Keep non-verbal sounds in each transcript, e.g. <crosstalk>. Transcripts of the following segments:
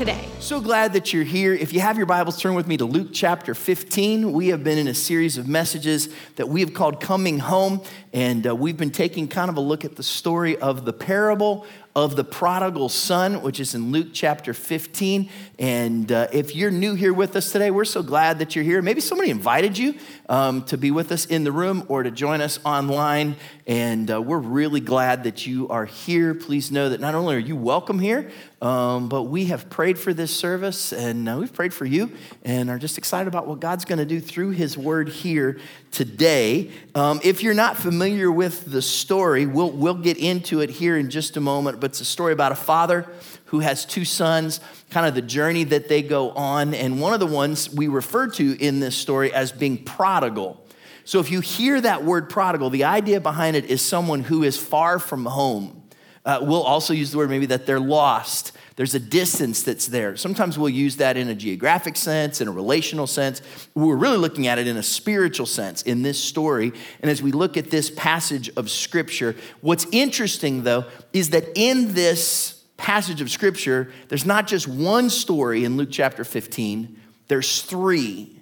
today. So glad that you're here. If you have your Bibles, turn with me to Luke chapter 15. We have been in a series of messages that we have called Coming Home, and uh, we've been taking kind of a look at the story of the parable of the prodigal son, which is in Luke chapter 15. And uh, if you're new here with us today, we're so glad that you're here. Maybe somebody invited you um, to be with us in the room or to join us online. And uh, we're really glad that you are here. Please know that not only are you welcome here, um, but we have prayed for this service and uh, we've prayed for you and are just excited about what God's going to do through His Word here today. Um, if you're not familiar with the story, we'll, we'll get into it here in just a moment, but it's a story about a father who has two sons, kind of the journey that they go on. And one of the ones we refer to in this story as being prodigal. So if you hear that word prodigal, the idea behind it is someone who is far from home. Uh, we'll also use the word maybe that they're lost. There's a distance that's there. Sometimes we'll use that in a geographic sense, in a relational sense. We're really looking at it in a spiritual sense in this story. And as we look at this passage of Scripture, what's interesting though is that in this passage of Scripture, there's not just one story in Luke chapter 15, there's three.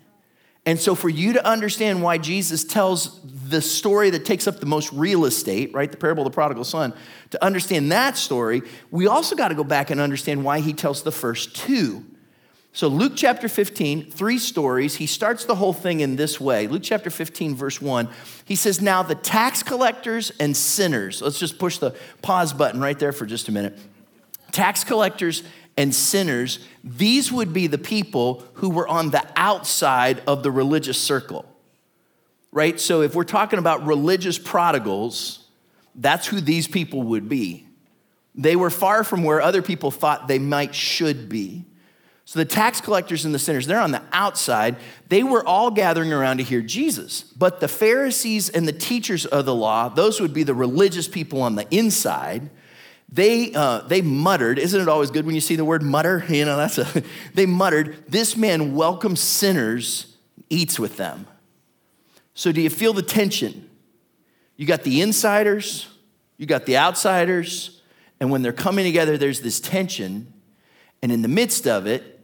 And so, for you to understand why Jesus tells the story that takes up the most real estate, right, the parable of the prodigal son, to understand that story, we also got to go back and understand why he tells the first two. So, Luke chapter 15, three stories. He starts the whole thing in this way. Luke chapter 15, verse 1, he says, Now the tax collectors and sinners, let's just push the pause button right there for just a minute. Tax collectors and sinners, these would be the people who were on the outside of the religious circle, right? So if we're talking about religious prodigals, that's who these people would be. They were far from where other people thought they might should be. So the tax collectors and the sinners, they're on the outside. They were all gathering around to hear Jesus. But the Pharisees and the teachers of the law, those would be the religious people on the inside, they, uh, they muttered, isn't it always good when you see the word mutter? <laughs> You know, that's a, they muttered, this man welcomes sinners, eats with them. So do you feel the tension? You got the insiders, you got the outsiders, and when they're coming together, there's this tension. And in the midst of it,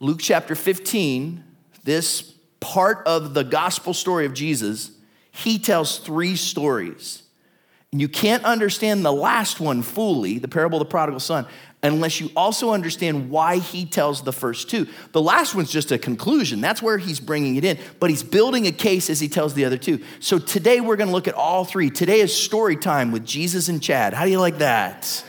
Luke chapter 15, this part of the gospel story of Jesus, he tells three stories. And you can't understand the last one fully, the parable of the prodigal son, unless you also understand why he tells the first two. The last one's just a conclusion. That's where he's bringing it in, but he's building a case as he tells the other two. So today we're going to look at all three. Today is story time with Jesus and Chad. How do you like that?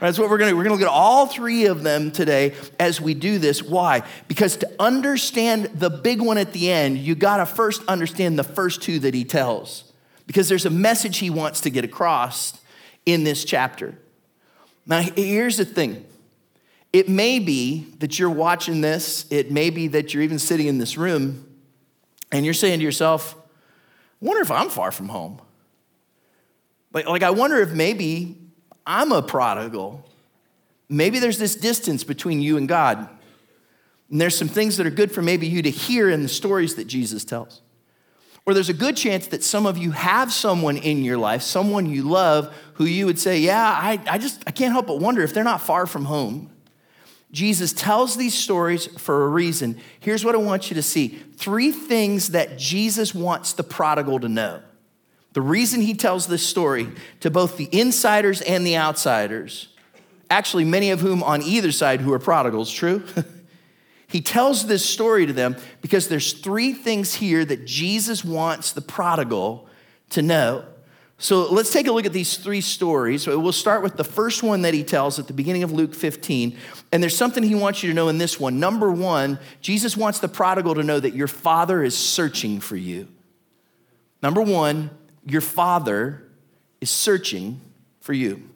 That's what we're going to We're going to look at all three of them today as we do this. Why? Because to understand the big one at the end, you got to first understand the first two that he tells because there's a message he wants to get across in this chapter. Now, here's the thing it may be that you're watching this, it may be that you're even sitting in this room and you're saying to yourself, I wonder if I'm far from home. Like, like I wonder if maybe I'm a prodigal. Maybe there's this distance between you and God. And there's some things that are good for maybe you to hear in the stories that Jesus tells. Or there's a good chance that some of you have someone in your life, someone you love, who you would say, Yeah, I, I just I can't help but wonder if they're not far from home. Jesus tells these stories for a reason. Here's what I want you to see three things that Jesus wants the prodigal to know. The reason he tells this story to both the insiders and the outsiders, actually, many of whom on either side who are prodigals, true? <laughs> He tells this story to them because there's three things here that Jesus wants the prodigal to know. So let's take a look at these three stories. We'll start with the first one that he tells at the beginning of Luke 15. And there's something he wants you to know in this one. Number one, Jesus wants the prodigal to know that your father is searching for you. Number one, your father is searching for you.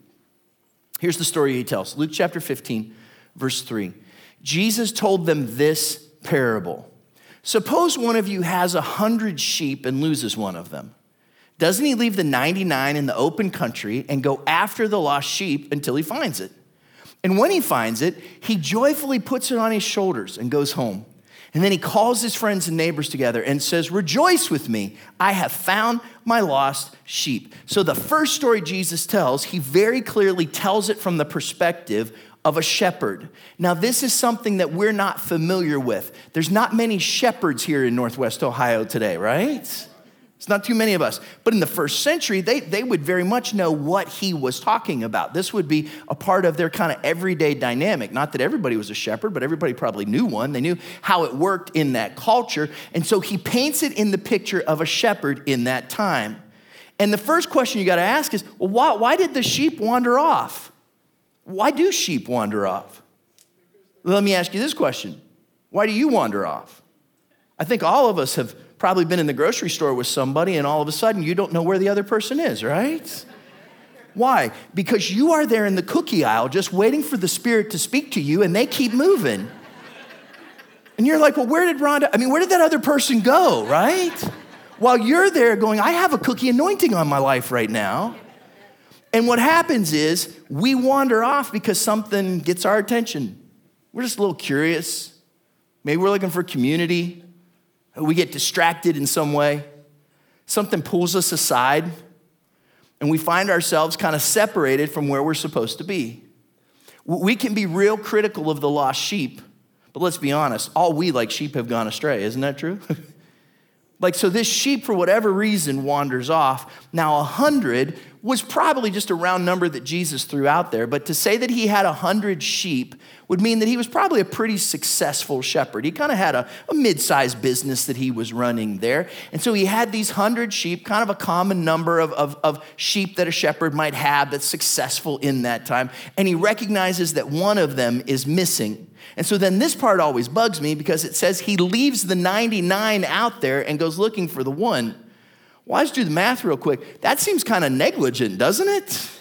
Here's the story he tells Luke chapter 15, verse 3. Jesus told them this parable Suppose one of you has a hundred sheep and loses one of them. Doesn't he leave the 99 in the open country and go after the lost sheep until he finds it? And when he finds it, he joyfully puts it on his shoulders and goes home. And then he calls his friends and neighbors together and says, Rejoice with me. I have found my lost sheep. So, the first story Jesus tells, he very clearly tells it from the perspective of a shepherd. Now, this is something that we're not familiar with. There's not many shepherds here in Northwest Ohio today, right? It's not too many of us. But in the first century, they, they would very much know what he was talking about. This would be a part of their kind of everyday dynamic. Not that everybody was a shepherd, but everybody probably knew one. They knew how it worked in that culture. And so he paints it in the picture of a shepherd in that time. And the first question you got to ask is well, why, why did the sheep wander off? Why do sheep wander off? Let me ask you this question Why do you wander off? I think all of us have probably been in the grocery store with somebody and all of a sudden you don't know where the other person is, right? Why? Because you are there in the cookie aisle just waiting for the Spirit to speak to you and they keep moving. And you're like, well, where did Rhonda, I mean, where did that other person go, right? While you're there going, I have a cookie anointing on my life right now. And what happens is we wander off because something gets our attention. We're just a little curious. Maybe we're looking for community we get distracted in some way, something pulls us aside, and we find ourselves kind of separated from where we're supposed to be. We can be real critical of the lost sheep, but let's be honest, all we like sheep have gone astray, isn't that true? <laughs> like, so this sheep, for whatever reason, wanders off. Now, a hundred was probably just a round number that Jesus threw out there, but to say that he had a hundred sheep would mean that he was probably a pretty successful shepherd. He kind of had a, a mid sized business that he was running there. And so he had these hundred sheep, kind of a common number of, of, of sheep that a shepherd might have that's successful in that time. And he recognizes that one of them is missing. And so then this part always bugs me because it says he leaves the 99 out there and goes looking for the one. Well, let's do the math real quick. That seems kind of negligent, doesn't it?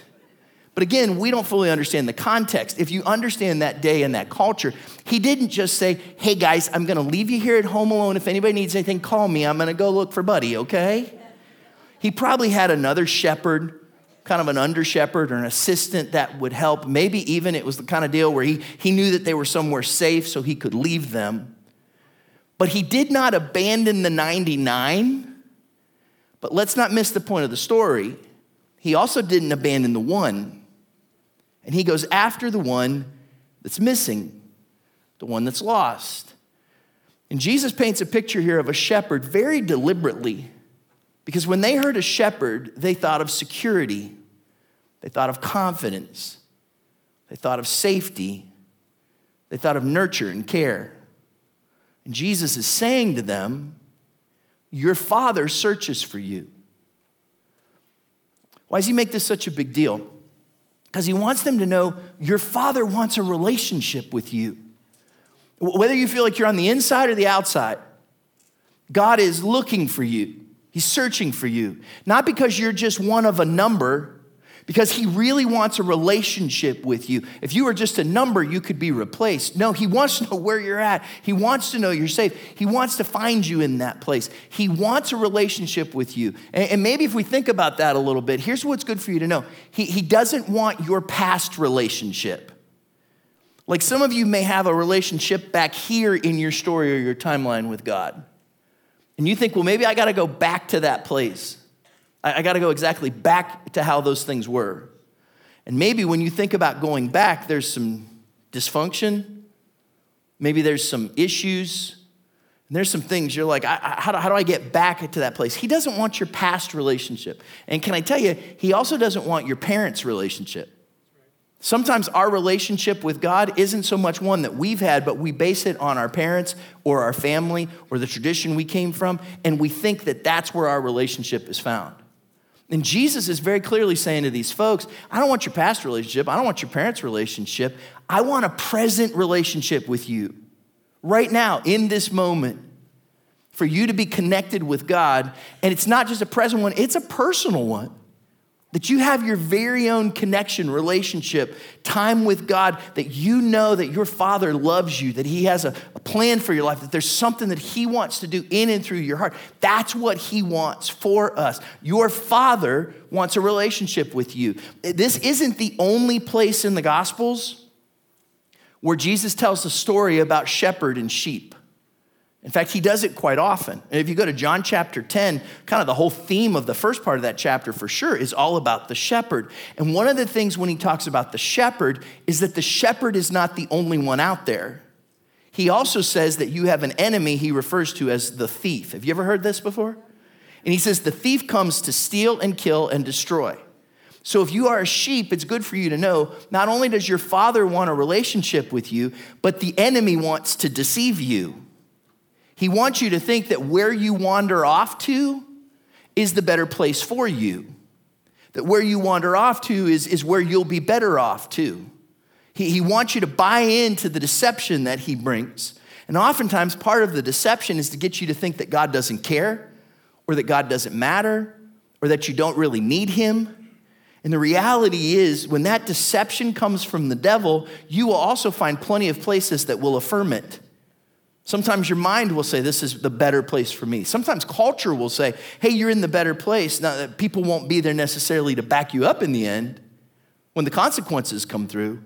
But again, we don't fully understand the context. If you understand that day and that culture, he didn't just say, hey guys, I'm gonna leave you here at home alone. If anybody needs anything, call me. I'm gonna go look for Buddy, okay? He probably had another shepherd, kind of an under shepherd or an assistant that would help. Maybe even it was the kind of deal where he, he knew that they were somewhere safe so he could leave them. But he did not abandon the 99 but let's not miss the point of the story. He also didn't abandon the one, and he goes after the one that's missing, the one that's lost. And Jesus paints a picture here of a shepherd very deliberately, because when they heard a shepherd, they thought of security, they thought of confidence, they thought of safety, they thought of nurture and care. And Jesus is saying to them, your father searches for you. Why does he make this such a big deal? Because he wants them to know your father wants a relationship with you. Whether you feel like you're on the inside or the outside, God is looking for you. He's searching for you. Not because you're just one of a number, because he really wants a relationship with you. If you were just a number, you could be replaced. No, he wants to know where you're at. He wants to know you're safe. He wants to find you in that place. He wants a relationship with you. And, maybe if we think about that a little bit, here's what's good for you to know He, he doesn't want your past relationship. Like some of you may have a relationship back here in your story or your timeline with God. And you think, well, maybe I got to go back to that place. I, I got to go exactly back to how those things were. And maybe when you think about going back, there's some dysfunction, maybe there's some issues. And there's some things you're like, I, I, how, do, how do I get back to that place? He doesn't want your past relationship. And can I tell you, he also doesn't want your parents' relationship. Sometimes our relationship with God isn't so much one that we've had, but we base it on our parents or our family or the tradition we came from, and we think that that's where our relationship is found. And Jesus is very clearly saying to these folks, I don't want your past relationship. I don't want your parents' relationship. I want a present relationship with you right now, in this moment, for you to be connected with God. And it's not just a present one, it's a personal one. That you have your very own connection, relationship, time with God, that you know that your Father loves you, that He has a, a, plan for your life, that there's something that He wants to do in and through your heart. That's what He wants for us. Your Father wants a relationship with you. This isn't the only place in the Gospels where Jesus tells a story about shepherd and sheep. In fact, he does it quite often. And if you go to John chapter 10, kind of the whole theme of the first part of that chapter for sure is all about the shepherd. And one of the things when he talks about the shepherd is that the shepherd is not the only one out there. He also says that you have an enemy he refers to as the thief. Have you ever heard this before? And he says, The thief comes to steal and kill and destroy. So if you are a sheep, it's good for you to know not only does your father want a relationship with you, but the enemy wants to deceive you. He wants you to think that where you wander off to is the better place for you. That where you wander off to is, is where you'll be better off to. He, he wants you to buy into the deception that he brings. And oftentimes, part of the deception is to get you to think that God doesn't care, or that God doesn't matter, or that you don't really need him. And the reality is, when that deception comes from the devil, you will also find plenty of places that will affirm it. Sometimes your mind will say, This is the better place for me. Sometimes culture will say, Hey, you're in the better place. Now, people won't be there necessarily to back you up in the end when the consequences come through.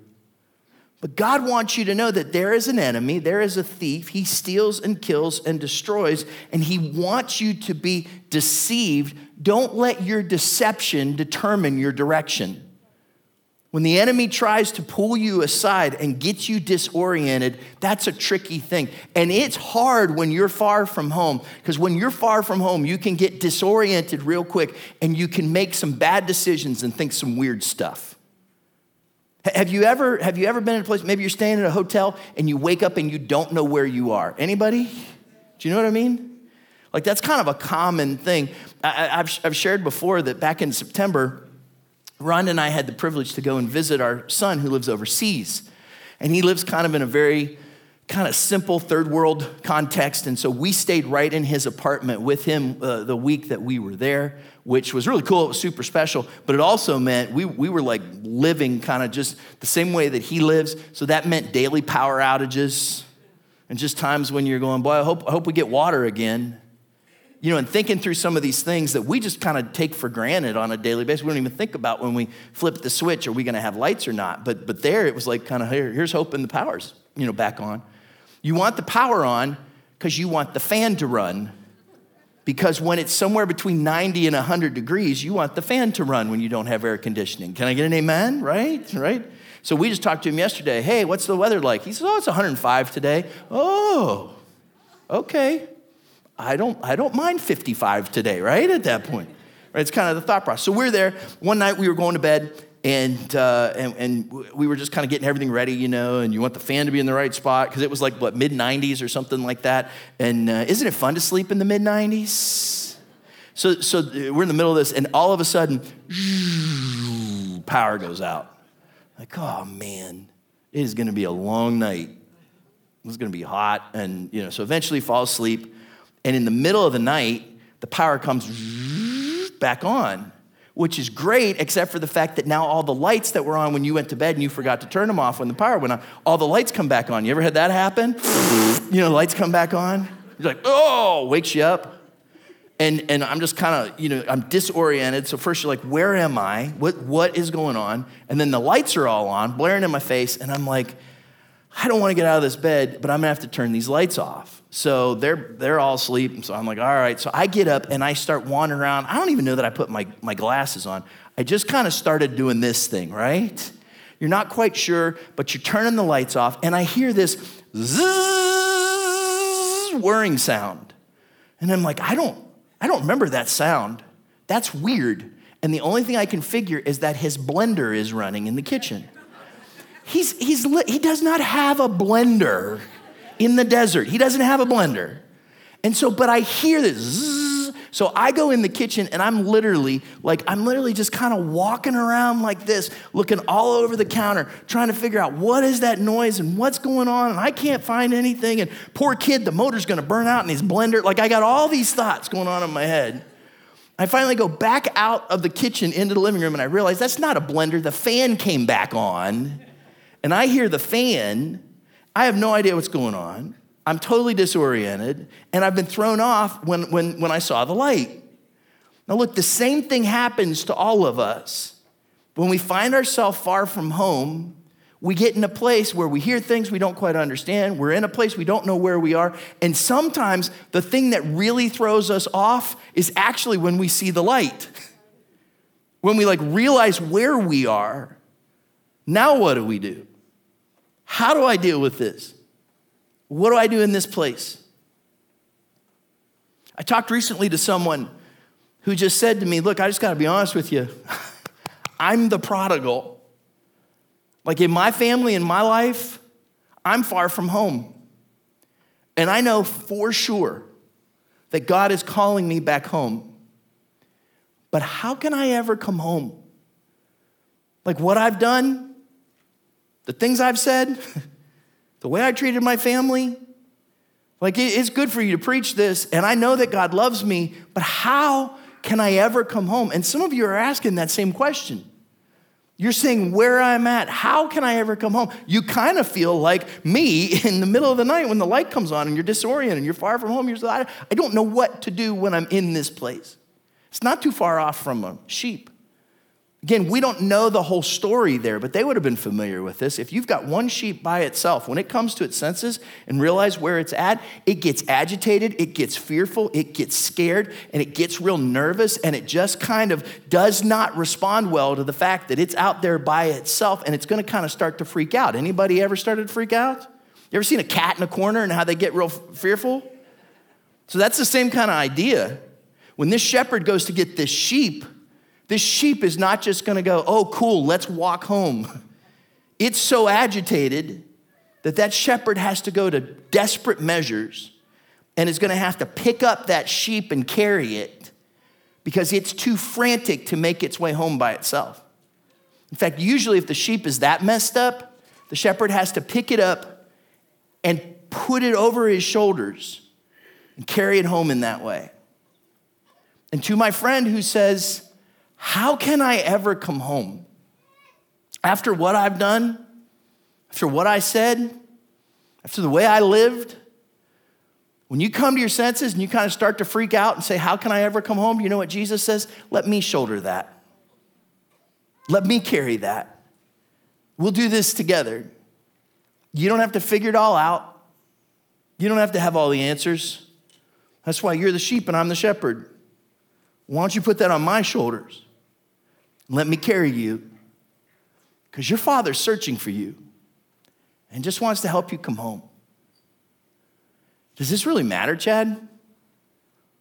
But God wants you to know that there is an enemy, there is a thief. He steals and kills and destroys, and he wants you to be deceived. Don't let your deception determine your direction. When the enemy tries to pull you aside and get you disoriented, that's a tricky thing. And it's hard when you're far from home, because when you're far from home, you can get disoriented real quick and you can make some bad decisions and think some weird stuff. Have you ever, have you ever been in a place, maybe you're staying in a hotel and you wake up and you don't know where you are? Anybody? Do you know what I mean? Like that's kind of a common thing. I, have I've shared before that back in September, Rhonda and I had the privilege to go and visit our son who lives overseas. And he lives kind of in a very kind of simple third world context. And so we stayed right in his apartment with him uh, the week that we were there, which was really cool. It was super special. But it also meant we, we were like living kind of just the same way that he lives. So that meant daily power outages and just times when you're going, boy, I hope, I hope we get water again you know, and thinking through some of these things that we just kind of take for granted on a daily basis. We don't even think about when we flip the switch, are we going to have lights or not? But, but there it was like kind of, here, here's hoping the power's, you know, back on. You want the power on because you want the fan to run. Because when it's somewhere between 90 and 100 degrees, you want the fan to run when you don't have air conditioning. Can I get an amen? Right? Right? So we just talked to him yesterday. Hey, what's the weather like? He says, Oh, it's 105 today. Oh, okay. I don't, I don't mind 55 today, right? At that point. Right? It's kind of the thought process. So we're there. One night we were going to bed and, uh, and, and, we were just kind of getting everything ready, you know, and you want the fan to be in the right spot because it was like, what, mid 90s or something like that. And uh, isn't it fun to sleep in the mid 90s? So, so we're in the middle of this, and all of a sudden, power goes out. Like, oh man, it is going to be a long night. It's going to be hot. And, you know, so eventually fall asleep. And in the middle of the night, the power comes back on, which is great, except for the fact that now all the lights that were on when you went to bed and you forgot to turn them off when the power went on, all the lights come back on. You ever had that happen? <laughs> you know, lights come back on. You're like, oh, wakes you up. And, and I'm just kind of, you know, I'm disoriented. So first you're like, where am I? What, what is going on? And then the lights are all on, blaring in my face. And I'm like, I don't want to get out of this bed, but I'm gonna have to turn these lights off. So they're they're all asleep. So I'm like, all right. So I get up and I start wandering around. I don't even know that I put my, my glasses on. I just kind of started doing this thing, right? You're not quite sure, but you're turning the lights off, and I hear this zzz whirring sound. And I'm like, I don't, I don't remember that sound. That's weird. And the only thing I can figure is that his blender is running in the kitchen. He's, he's, he does not have a blender in the desert. He doesn't have a blender. And so, but I hear this. Zzz. So I go in the kitchen and I'm literally like, I'm literally just kind of walking around like this, looking all over the counter, trying to figure out what is that noise and what's going on. And I can't find anything. And poor kid, the motor's gonna burn out in his blender. Like I got all these thoughts going on in my head. I finally go back out of the kitchen into the living room and I realize that's not a blender. The fan came back on and I hear the fan. I have no idea what's going on. I'm totally disoriented, and I've been thrown off when, when, when I saw the light. Now, look, the same thing happens to all of us. When we find ourselves far from home, we get in a place where we hear things we don't quite understand. We're in a place we don't know where we are. And sometimes the thing that really throws us off is actually when we see the light. <laughs> when we like realize where we are. Now what do we do? How do I deal with this? What do I do in this place? I talked recently to someone who just said to me, Look, I just got to be honest with you. <laughs> I'm the prodigal. Like in my family, in my life, I'm far from home. And I know for sure that God is calling me back home. But how can I ever come home? Like what I've done, the things I've said, <laughs> the way I treated my family. Like it's good for you to preach this, and I know that God loves me, but how can I ever come home? And some of you are asking that same question. You're saying where I'm at, how can I ever come home? You kind of feel like me <laughs> in the middle of the night when the light comes on and you're disoriented and you're far from home. You're like, I don't know what to do when I'm in this place. It's not too far off from a sheep. Again, we don't know the whole story there, but they would have been familiar with this. If you've got one sheep by itself, when it comes to its senses and realize where it's at, it gets agitated, it gets fearful, it gets scared, and it gets real nervous, and it just kind of does not respond well to the fact that it's out there by itself, and it's going to kind of start to freak out. Anybody ever started to freak out? You ever seen a cat in a corner and how they get real fearful? So that's the same kind of idea. When this shepherd goes to get this sheep, this sheep is not just gonna go, oh, cool, let's walk home. <laughs> It's so agitated that that shepherd has to go to desperate measures and is gonna have to pick up that sheep and carry it because it's too frantic to make its way home by itself. In fact, usually if the sheep is that messed up, the shepherd has to pick it up and put it over his shoulders and carry it home in that way. And to my friend who says, how can I ever come home? After what I've done, after what I said, after the way I lived, when you come to your senses and you kind of start to freak out and say, How can I ever come home? You know what Jesus says? Let me shoulder that. Let me carry that. We'll do this together. You don't have to figure it all out, you don't have to have all the answers. That's why you're the sheep and I'm the shepherd. Why don't you put that on my shoulders? Let me carry you. Because your father's searching for you and just wants to help you come home. Does this really matter, Chad?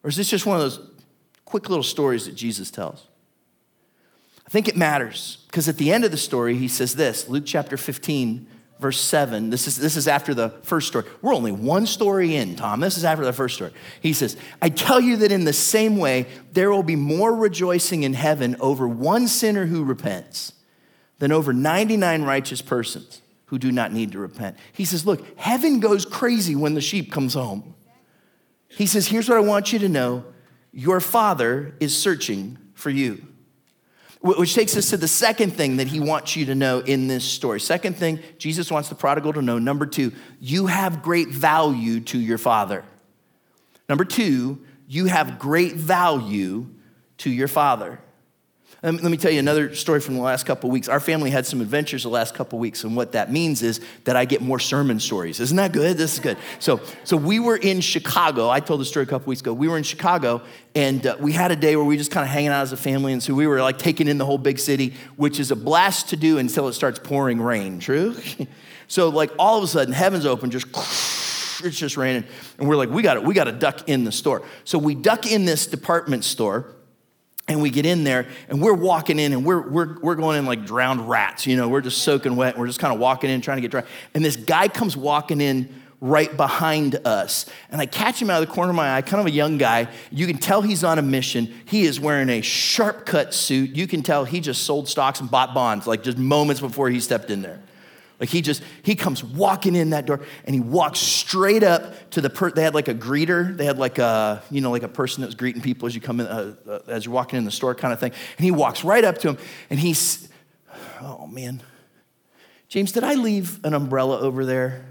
Or is this just one of those quick little stories that Jesus tells? I think it matters because at the end of the story, he says this Luke chapter 15, verse 7. This is, this is after the first story. We're only one story in, Tom. This is after the first story. He says, I tell you that in the same way, there will be more rejoicing in heaven over one sinner who repents than over 99 righteous persons who do not need to repent. He says, Look, heaven goes crazy when the sheep comes home. He says, Here's what I want you to know your father is searching for you. Which takes us to the second thing that he wants you to know in this story. Second thing, Jesus wants the prodigal to know. Number two, you have great value to your father. Number two, you have great value to your father. Let me tell you another story from the last couple weeks. Our family had some adventures the last couple weeks, and what that means is that I get more sermon stories. Isn't that good? This is good. So, so we were in Chicago. I told the story a couple weeks ago. We were in Chicago, and uh, we had a day where we were just kind of hanging out as a family, and so we were like taking in the whole big city, which is a blast to do until it starts pouring rain. True. <laughs> so, like all of a sudden, heaven's open, just <laughs> it's just raining, and we're like, we got it. We got to duck in the store. So we duck in this department store and we get in there and we're walking in and we're, we're, we're going in like drowned rats. You know, we're just soaking wet. And we're just kind of walking in, trying to get dry. And this guy comes walking in right behind us. And I catch him out of the corner of my eye, kind of a young guy. You can tell he's on a mission. He is wearing a sharp cut suit. You can tell he just sold stocks and bought bonds, like just moments before he stepped in there. Like he just, he comes walking in that door and he walks straight up to the, per- they had like a greeter. They had like a, you know, like a person that was greeting people as you come in, uh, uh, as you're walking in the store kind of thing. And he walks right up to him and he's, oh man. James, did I leave an umbrella over there?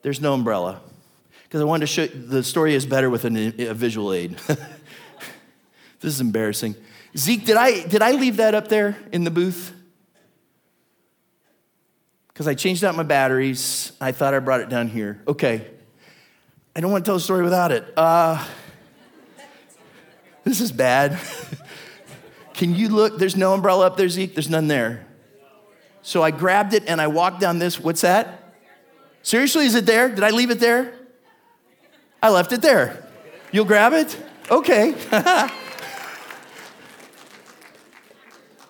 There's no umbrella. Because I wanted to show, the story is better with an, a visual aid. <laughs> this is embarrassing. Zeke, did I, did I leave that up there in the booth? Because I changed out my batteries. I thought I brought it down here. Okay. I don't want to tell the story without it. Uh, this is bad. <laughs> Can you look? There's no umbrella up there, Zeke. There's none there. So I grabbed it and I walked down this. What's that? Seriously, is it there? Did I leave it there? I left it there. You'll grab it? Okay. <laughs>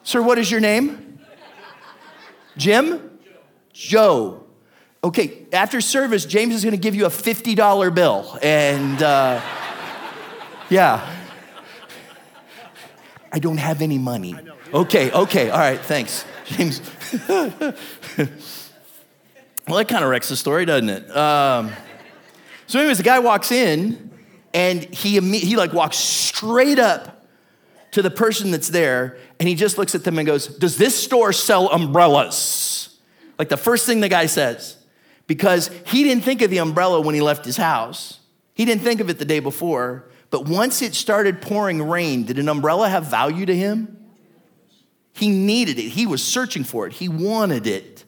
Sir, what is your name? Jim? Joe. Okay, after service, James is gonna give you a $50 bill. And uh, <laughs> yeah. I don't have any money. Okay, okay, all right, thanks. James. <laughs> well, that kind of wrecks the story, doesn't it? Um, so, anyways, the guy walks in and he, he like walks straight up to the person that's there and he just looks at them and goes, Does this store sell umbrellas? Like the first thing the guy says, because he didn't think of the umbrella when he left his house. He didn't think of it the day before. But once it started pouring rain, did an umbrella have value to him? He needed it. He was searching for it. He wanted it.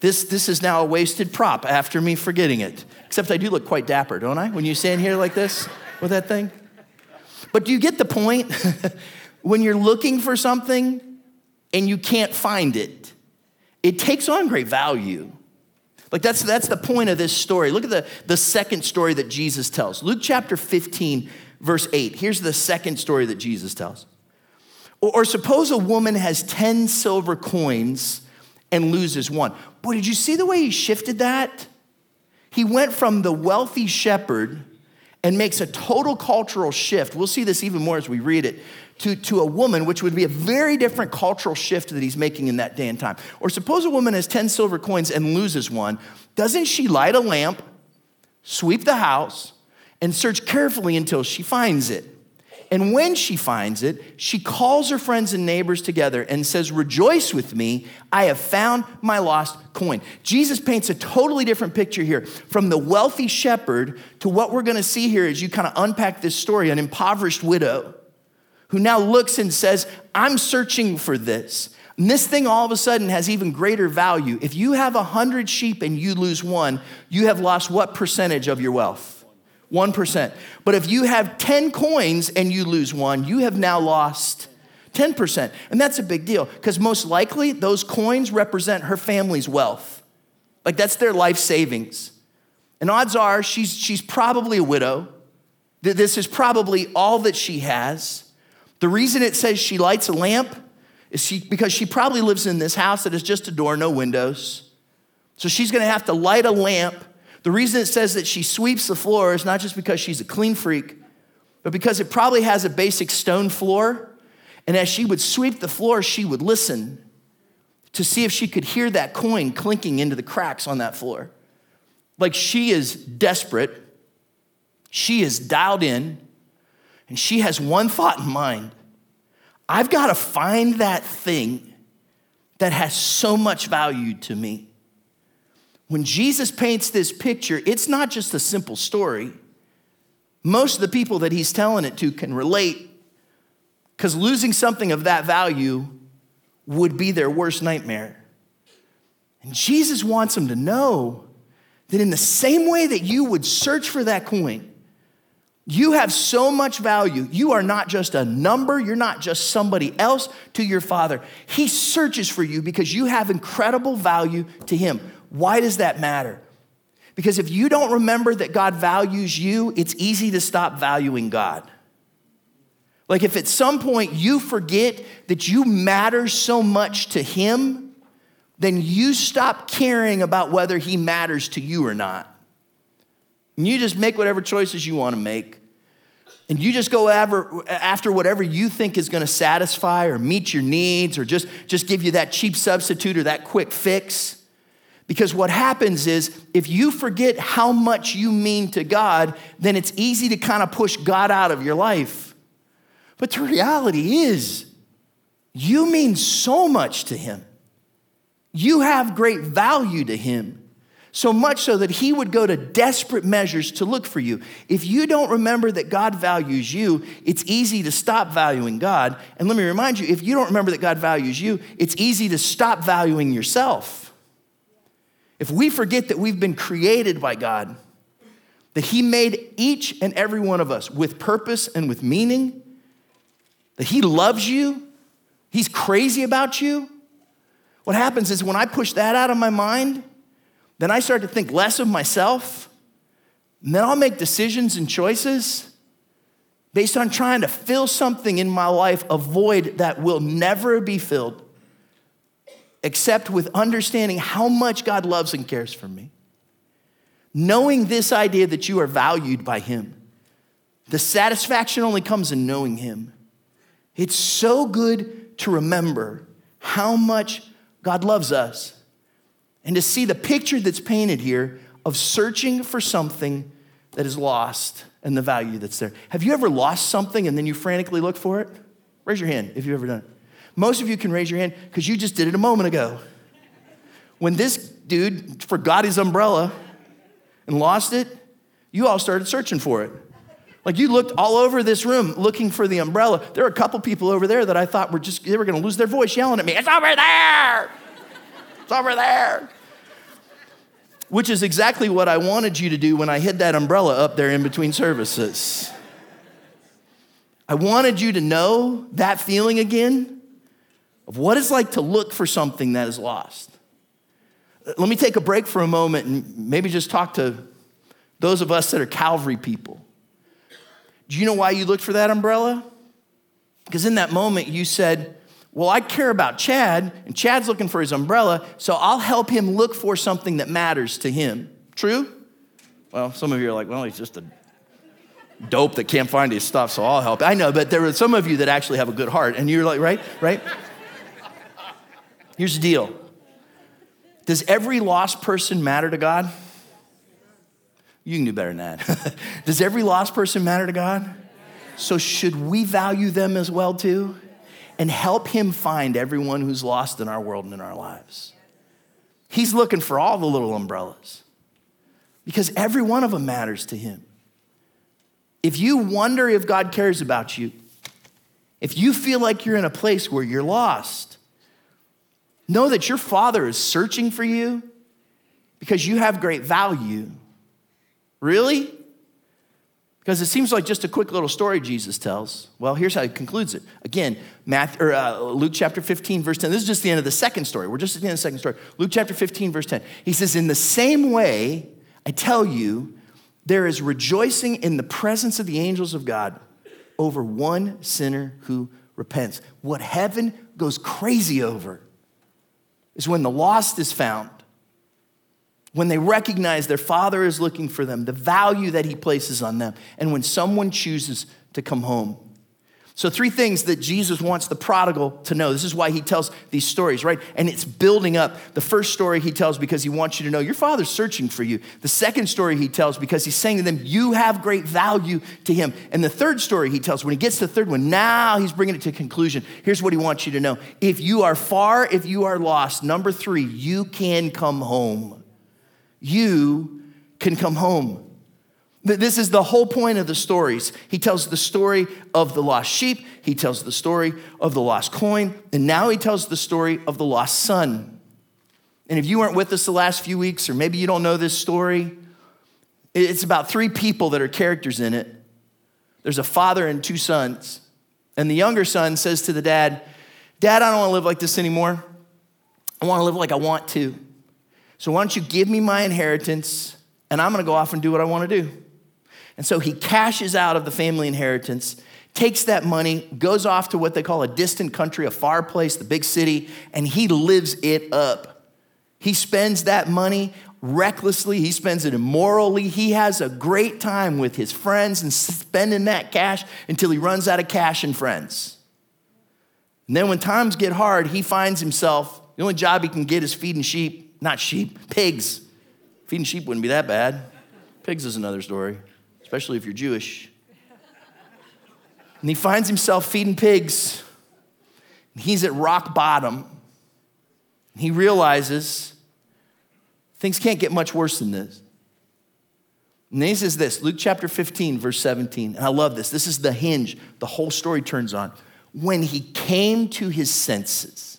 This, this is now a wasted prop after me forgetting it. Except I do look quite dapper, don't I? When you stand here like this with that thing. But do you get the point? <laughs> when you're looking for something and you can't find it, it takes on great value. Like that's, that's the point of this story. Look at the, the second story that Jesus tells. Luke chapter 15, verse 8. Here's the second story that Jesus tells. Or, or suppose a woman has 10 silver coins and loses one. Boy, did you see the way he shifted that? He went from the wealthy shepherd and makes a total cultural shift. We'll see this even more as we read it. To, to a woman, which would be a very different cultural shift that he's making in that day and time. Or suppose a woman has 10 silver coins and loses one. Doesn't she light a lamp, sweep the house, and search carefully until she finds it. And when she finds it, she calls her friends and neighbors together and says, Rejoice with me, I have found my lost coin. Jesus paints a totally different picture here from the wealthy shepherd to what we're gonna see here as you kind of unpack this story an impoverished widow who now looks and says, I'm searching for this. And this thing all of a sudden has even greater value. If you have a hundred sheep and you lose one, you have lost what percentage of your wealth? 1%. But if you have 10 coins and you lose one, you have now lost 10%. And that's a big deal because most likely those coins represent her family's wealth. Like that's their life savings. And odds are she's, she's probably a widow. This is probably all that she has. The reason it says she lights a lamp is she, because she probably lives in this house that is just a door, no windows. So she's gonna have to light a lamp the reason it says that she sweeps the floor is not just because she's a clean freak, but because it probably has a basic stone floor. And as she would sweep the floor, she would listen to see if she could hear that coin clinking into the cracks on that floor. Like she is desperate, she is dialed in, and she has one thought in mind I've got to find that thing that has so much value to me. When Jesus paints this picture, it's not just a simple story. Most of the people that he's telling it to can relate because losing something of that value would be their worst nightmare. And Jesus wants them to know that in the same way that you would search for that coin, you have so much value. You are not just a number, you're not just somebody else to your Father. He searches for you because you have incredible value to Him. Why does that matter? Because if you don't remember that God values you, it's easy to stop valuing God. Like if at some point you forget that you matter so much to Him, then you stop caring about whether He matters to you or not. And you just make whatever choices you want to make. And you just go after whatever you think is going to satisfy or meet your needs or just, just give you that cheap substitute or that quick fix. Because what happens is, if you forget how much you mean to God, then it's easy to kind of push God out of your life. But the reality is, you mean so much to Him. You have great value to Him. So much so that he would go to desperate measures to look for you. If you don't remember that God values you, it's easy to stop valuing God. And let me remind you if you don't remember that God values you, it's easy to stop valuing yourself. if we forget that we've been created by God, that He made each and every one of us with purpose and with meaning, that He loves you, He's crazy about you, what happens is when I push that out of my mind, then I start to think less of myself, and then I'll make decisions and choices based on trying to fill something in my life, a void that will never be filled, except with understanding how much God loves and cares for me. Knowing this idea that you are valued by Him. The satisfaction only comes in knowing Him. It's so good to remember how much God loves us and to see the picture that's painted here of searching for something that is lost and the value that's there. Have you ever lost something and then you frantically look for it? Raise your hand if you've ever done it. Most of you can raise your hand because you just did it a moment ago. When this dude forgot his umbrella and lost it, you all started searching for it. Like you looked all over this room looking for the umbrella. There were a couple people over there that I thought were just, they were gonna lose their voice yelling at me, It's over there! It's over there! which is exactly what I wanted you to do when I hid that umbrella up there in between services. I wanted you to know that feeling again of what it's like to look for something that is lost. Let me take a break for a moment and maybe just talk to those of us that are Calvary people. Do you know why you looked for that umbrella? Because in that moment you said, well, I care about Chad, and Chad's looking for his umbrella, so I'll help him look for something that matters to him. True? Well, some of you are like, well, he's just a dope that can't find his stuff, so I'll help. I know, but there are some of you that actually have a good heart, and you're like, right? Right? Here's the deal Does every lost person matter to God? You can do better than that. <laughs> Does every lost person matter to God? So, should we value them as well, too? And help him find everyone who's lost in our world and in our lives. He's looking for all the little umbrellas because every one of them matters to him. If you wonder if God cares about you, if you feel like you're in a place where you're lost, know that your Father is searching for you because you have great value. Really? Because it seems like just a quick little story Jesus tells. Well, here's how he concludes it. Again, Matthew, or, uh, Luke chapter 15, verse 10. This is just the end of the second story. We're just at the end of the second story. Luke chapter 15, verse 10. He says, In the same way, I tell you, there is rejoicing in the presence of the angels of God over one sinner who repents. What heaven goes crazy over is when the lost is found when they recognize their father is looking for them, the value that he places on them, and when someone chooses to come home. So, three things that Jesus wants the prodigal to know. This is why he tells these stories, right? And it's building up. The first story he tells because he wants you to know your father's searching for you. The second story he tells because he's saying to them, you have great value to him. And the third story he tells, when he gets to the third one, now he's bringing it to conclusion. Here's what he wants you to know if you are far, if you are lost, number three, you can come home you can come home. This is the whole point of the stories. He tells the story of the lost sheep, he tells the story of the lost coin, and now he tells the story of the lost son. And if you weren't with us the last few weeks, or maybe you don't know this story, it's about three people that are characters in it. There's a father and two sons. And the younger son says to the dad, Dad, I don't want to live like this anymore. I want to live like I want to. So why don't you give me my inheritance and I'm gonna go off and do what I wanna do? And so he cashes out of the family inheritance, takes that money, goes off to what they call a distant country, a far place, the big city, and he lives it up. He spends that money recklessly, he spends it immorally. He has a great time with his friends and spending that cash until he runs out of cash and friends. And then when times get hard, he finds himself, the only job he can get is feeding sheep not sheep, pigs. Feeding sheep wouldn't be that bad. Pigs is another story, especially if you're Jewish. And he finds himself feeding pigs. He's at rock bottom. He realizes things can't get much worse than this. And then he says this Luke chapter 15, verse 17. And I love this. This is the hinge the whole story turns on. When he came to his senses,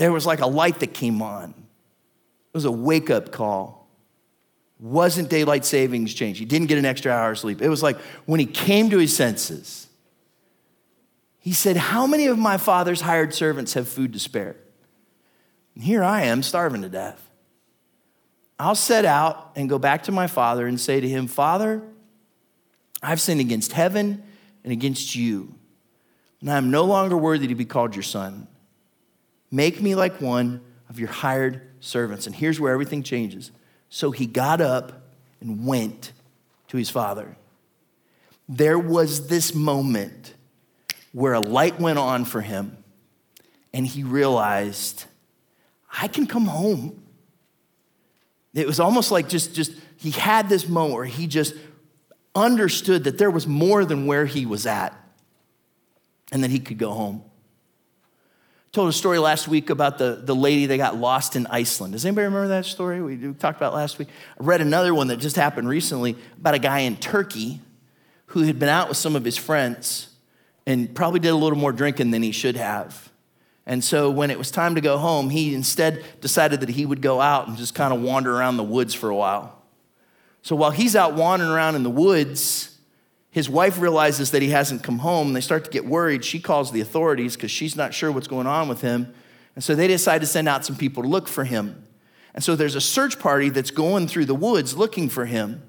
there was like a light that came on. It was a wake up call. Wasn't daylight savings change. He didn't get an extra hour of sleep. It was like when he came to his senses, he said, How many of my father's hired servants have food to spare? And here I am, starving to death. I'll set out and go back to my father and say to him, Father, I've sinned against heaven and against you, and I am no longer worthy to be called your son. Make me like one of your hired servants. And here's where everything changes. So he got up and went to his father. There was this moment where a light went on for him, and he realized, I can come home. It was almost like just, just he had this moment where he just understood that there was more than where he was at and that he could go home. Told a story last week about the, the lady that got lost in Iceland. Does anybody remember that story we talked about last week? I read another one that just happened recently about a guy in Turkey who had been out with some of his friends and probably did a little more drinking than he should have. And so when it was time to go home, he instead decided that he would go out and just kind of wander around the woods for a while. So while he's out wandering around in the woods, his wife realizes that he hasn't come home. They start to get worried. She calls the authorities because she's not sure what's going on with him. And so they decide to send out some people to look for him. And so there's a search party that's going through the woods looking for him.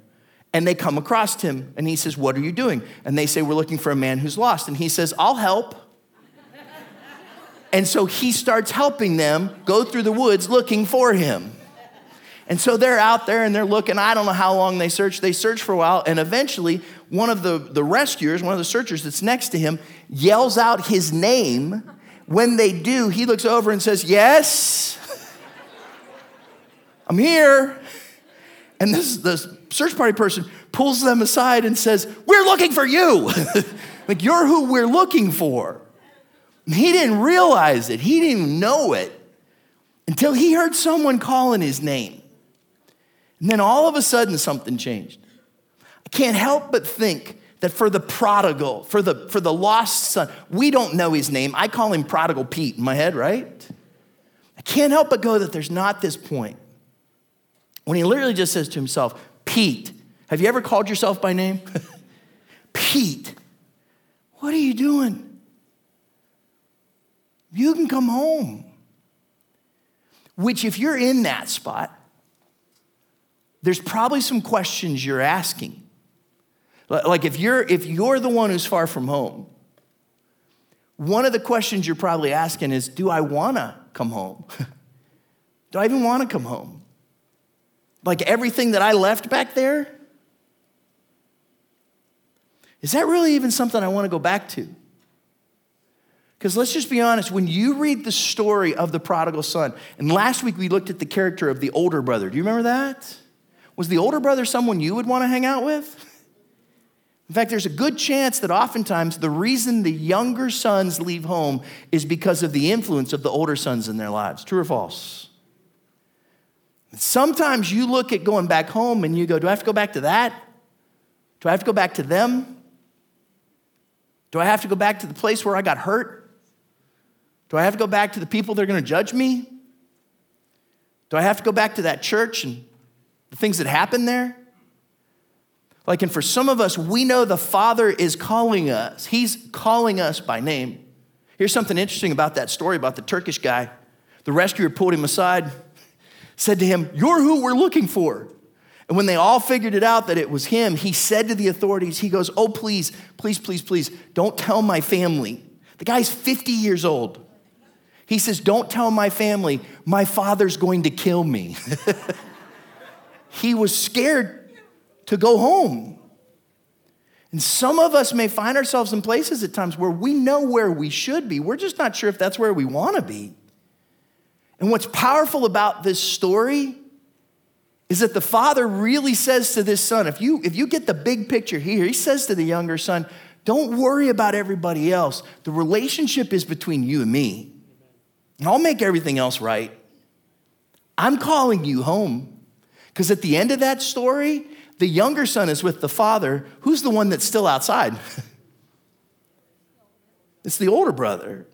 And they come across him. And he says, What are you doing? And they say, We're looking for a man who's lost. And he says, I'll help. and so he starts helping them go through the woods looking for him. And so they're out there and they're looking. I don't know how long they search. They search for a while. And eventually, one of the, the rescuers, one of the searchers that's next to him, yells out his name. When they do, he looks over and says, Yes, <laughs> I'm here. And this, this search party person pulls them aside and says, We're looking for you. <laughs> like, you're who we're looking for. He didn't realize it, he didn't know it until he heard someone calling his name. And then all of a sudden, something changed. I can't help but think that for the prodigal, for the, for the lost son, we don't know his name. I call him Prodigal Pete in my head, right? I can't help but go that there's not this point when he literally just says to himself, Pete, have you ever called yourself by name? <laughs> Pete, what are you doing? You can come home. Which, if you're in that spot, there's probably some questions you're asking. Like if you're if you're the one who's far from home, one of the questions you're probably asking is, do I want to come home? <laughs> do I even want to come home? Like everything that I left back there? Is that really even something I want to go back to? Because let's just be honest, when you read the story of the prodigal son, and last week we looked at the character of the older brother. Do you remember that? Was the older brother someone you would want to hang out with? In fact, there's a good chance that oftentimes the reason the younger sons leave home is because of the influence of the older sons in their lives. True or false? Sometimes you look at going back home and you go, Do I have to go back to that? Do I have to go back to them? Do I have to go back to the place where I got hurt? Do I have to go back to the people that are going to judge me? Do I have to go back to that church and the things that happen there. Like, and for some of us, we know the Father is calling us. He's calling us by name. Here's something interesting about that story about the Turkish guy. The rescuer pulled him aside, said to him, You're who we're looking for. And when they all figured it out that it was him, he said to the authorities, He goes, Oh, please, please, please, please, don't tell my family. The guy's 50 years old. He says, Don't tell my family, my father's going to kill me. <laughs> he was scared to go home. And some of us may find ourselves in places at times where we know where we should be. We're just not sure if that's where we want to be. And what's powerful about this story is that the father really says to this son, if you, if you get the big picture here, he says to the younger son, don't worry about everybody else. The relationship is between you and me. And I'll make everything else right. I'm calling you home. Because at the end of that story, the younger son is with the father. Who's the one that's still outside? <laughs> it's the older brother.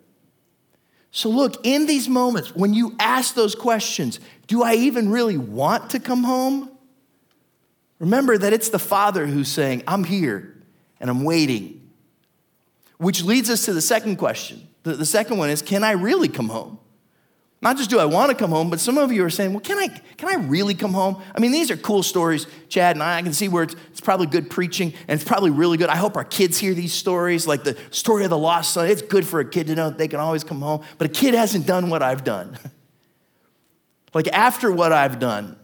So, look, in these moments, when you ask those questions, do I even really want to come home? Remember that it's the Father who's saying, I'm here and I'm waiting. Which leads us to the second question. The, second one is, can I really come home? Not just do I want to come home, but some of you are saying, well, can I, can I really come home? I mean, these are cool stories, Chad and I. I can see where it's, it's probably good preaching and it's probably really good. I hope our kids hear these stories, like the story of the lost son. It's good for a kid to know that they can always come home, but a kid hasn't done what I've done. <laughs> like after what I've done,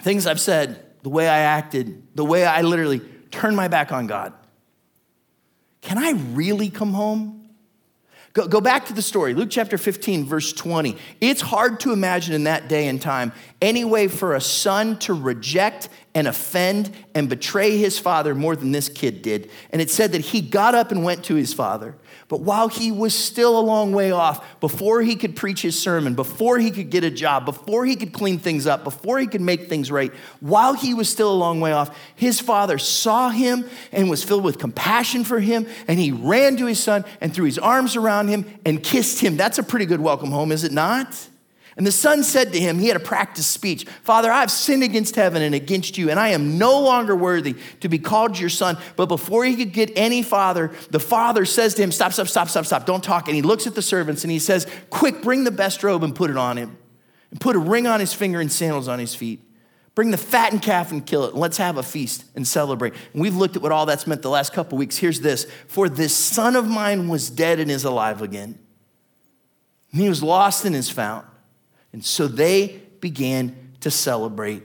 things I've said, the way I acted, the way I literally turned my back on God. Can I really come home? Go, go back to the story, Luke chapter 15, verse 20. It's hard to imagine in that day and time any way for a son to reject and offend and betray his father more than this kid did. And it said that he got up and went to his father. But while he was still a long way off, before he could preach his sermon, before he could get a job, before he could clean things up, before he could make things right, while he was still a long way off, his father saw him and was filled with compassion for him. And he ran to his son and threw his arms around him and kissed him. That's a pretty good welcome home, is it not? And the son said to him, he had a practice speech Father, I've sinned against heaven and against you, and I am no longer worthy to be called your son. But before he could get any father, the father says to him, Stop, stop, stop, stop, stop, don't talk. And he looks at the servants and he says, Quick, bring the best robe and put it on him, and put a ring on his finger and sandals on his feet. Bring the fattened calf and kill it, and let's have a feast and celebrate. And we've looked at what all that's meant the last couple weeks. Here's this For this son of mine was dead and is alive again. And he was lost and is found. And so they began to celebrate.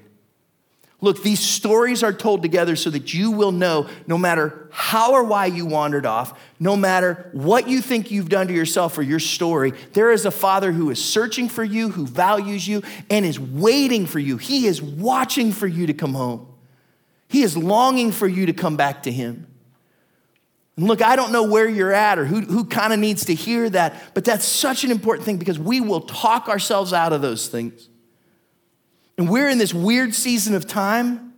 Look, these stories are told together so that you will know no matter how or why you wandered off, no matter what you think you've done to yourself or your story, there is a father who is searching for you, who values you, and is waiting for you. He is watching for you to come home. He is longing for you to come back to him. And look, I don't know where you're at or who, who kind of needs to hear that, but that's such an important thing because we will talk ourselves out of those things. And we're in this weird season of time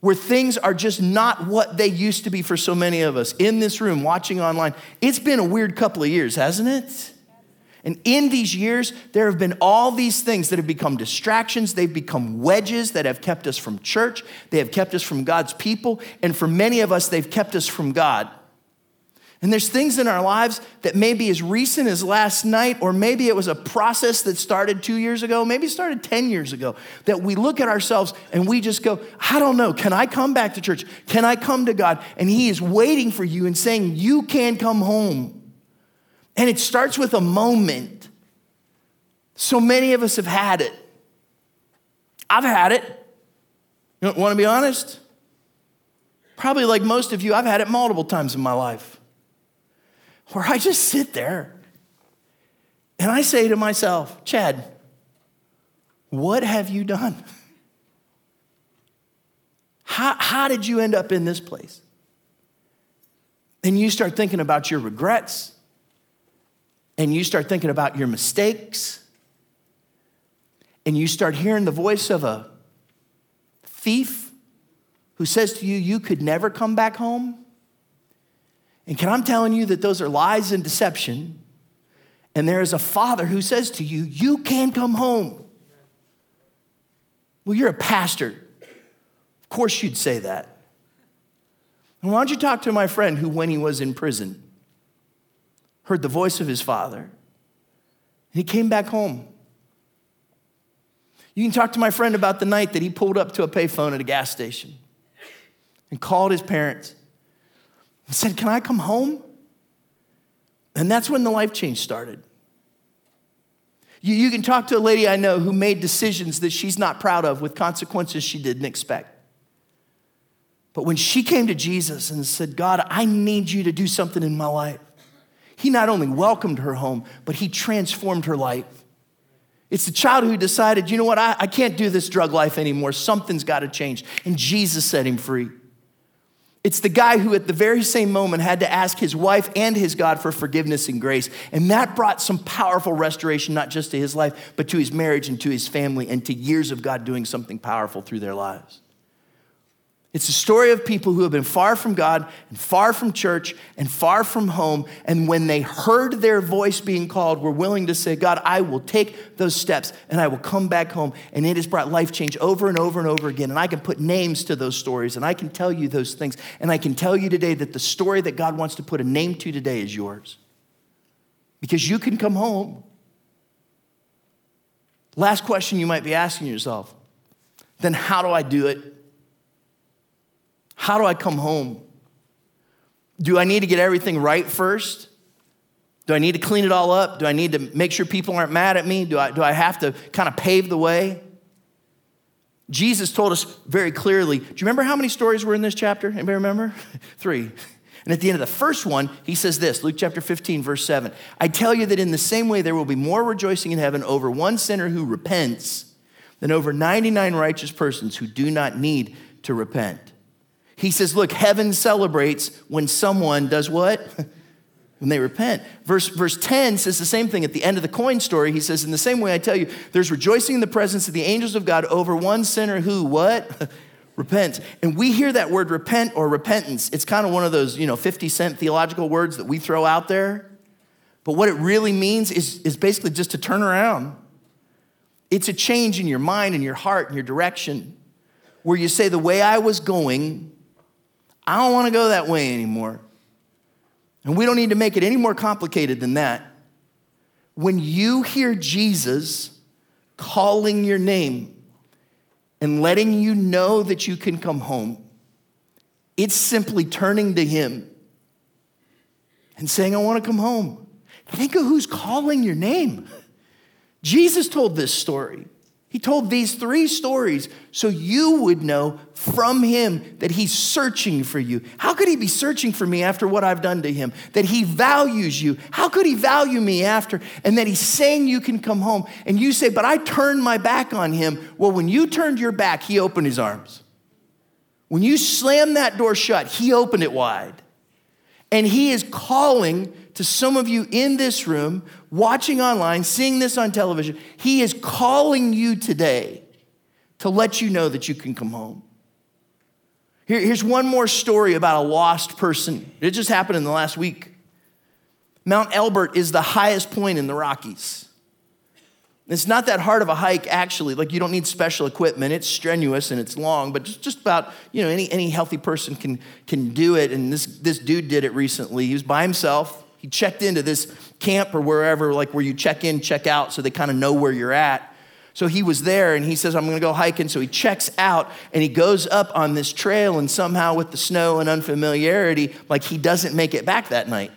where things are just not what they used to be for so many of us in this room, watching online. It's been a weird couple of years, hasn't it? And in these years, there have been all these things that have become distractions. They've become wedges that have kept us from church. They have kept us from God's people. And for many of us, they've kept us from God. And there's things in our lives that may be as recent as last night, or maybe it was a process that started two years ago, maybe started 10 years ago, that we look at ourselves and we just go, I don't know, can I come back to church? Can I come to God? And He is waiting for you and saying, You can come home. And it starts with a moment. So many of us have had it. I've had it. You want to be honest? Probably like most of you, I've had it multiple times in my life where I just sit there and I say to myself, Chad, what have you done? How, how did you end up in this place? And you start thinking about your regrets, and you start thinking about your mistakes, and you start hearing the voice of a thief who says to you, You could never come back home. And can I'm telling you that those are lies and deception. And there is a father who says to you, You can come home. Well, you're a pastor. Of course, you'd say that. And why don't you talk to my friend who, when he was in prison, heard the voice of his father and he came back home? You can talk to my friend about the night that he pulled up to a payphone at a gas station and called his parents and said, Can I come home? And that's when the life change started. You, you can talk to a lady I know who made decisions that she's not proud of with consequences she didn't expect. But when she came to Jesus and said, God, I need you to do something in my life, he not only welcomed her home, but he transformed her life. It's the child who decided, you know what, I, I can't do this drug life anymore. Something's got to change. And Jesus set him free. It's the guy who, at the very same moment, had to ask his wife and his God for forgiveness and grace. And that brought some powerful restoration, not just to his life, but to his marriage and to his family and to years of God doing something powerful through their lives. It's a story of people who have been far from God and far from church and far from home. And when they heard their voice being called, were willing to say, God, I will take those steps and I will come back home. And it has brought life change over and over and over again. And I can put names to those stories and I can tell you those things. And I can tell you today that the story that God wants to put a name to today is yours. Because you can come home. Last question you might be asking yourself then how do I do it? How do I come home? Do I need to get everything right first? Do I need to clean it all up? Do I need to make sure people aren't mad at me? Do I, do I have to kind of pave the way? Jesus told us very clearly. Do you remember how many stories were in this chapter? Anybody remember? <laughs> Three. And at the end of the first one, he says this Luke chapter 15, verse 7 I tell you that in the same way there will be more rejoicing in heaven over one sinner who repents than over 99 righteous persons who do not need to repent. He says, Look, heaven celebrates when someone does what? <laughs> when they repent. Verse, verse 10 says the same thing at the end of the coin story. He says, In the same way, I tell you, there's rejoicing in the presence of the angels of God over one sinner who, what? <laughs> repent. And we hear that word repent or repentance. It's kind of one of those, you know, 50 cent theological words that we throw out there. But what it really means is, is basically just to turn around. It's a change in your mind and your heart and your direction where you say, The way I was going, I don't want to go that way anymore. And we don't need to make it any more complicated than that. When you hear Jesus calling your name and letting you know that you can come home, it's simply turning to Him and saying, I want to come home. Think of who's calling your name. <laughs> Jesus told this story. He told these three stories so you would know from him that he's searching for you. How could he be searching for me after what I've done to him? That he values you. How could he value me after? And that he's saying you can come home. And you say, But I turned my back on him. Well, when you turned your back, he opened his arms. When you slammed that door shut, he opened it wide. And he is calling to some of you in this room, watching online, seeing this on television. He is calling you today to let you know that you can come home. Here, here's one more story about a lost person. It just happened in the last week. Mount Elbert is the highest point in the Rockies. It's not that hard of a hike, actually. Like, you don't need special equipment. It's strenuous and it's long, but just, just about, you know, any, any healthy person can, can do it. And this, this dude did it recently. He was by himself. He checked into this camp or wherever, like where you check in, check out, so they kind of know where you're at. So he was there and he says, I'm gonna go hiking. So he checks out and he goes up on this trail, and somehow, with the snow and unfamiliarity, like he doesn't make it back that night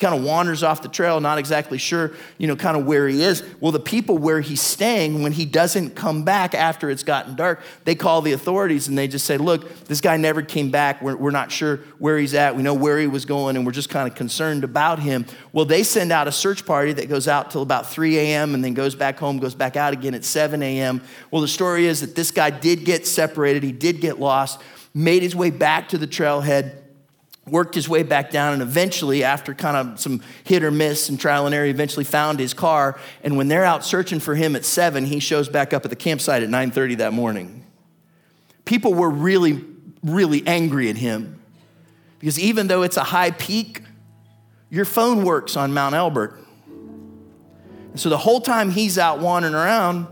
kind of wanders off the trail, not exactly sure, you know, kind of where he is. Well, the people where he's staying, when he doesn't come back after it's gotten dark, they call the authorities and they just say, look, this guy never came back. We're, we're not sure where he's at. We know where he was going and we're just kind of concerned about him. Well, they send out a search party that goes out till about 3 a.m. and then goes back home, goes back out again at 7 a.m. Well, the story is that this guy did get separated, he did get lost, made his way back to the trailhead worked his way back down and eventually after kind of some hit or miss and trial and error eventually found his car and when they're out searching for him at 7 he shows back up at the campsite at 9.30 that morning. People were really really angry at him because even though it's a high peak your phone works on mount elbert and so the whole time he's out wandering around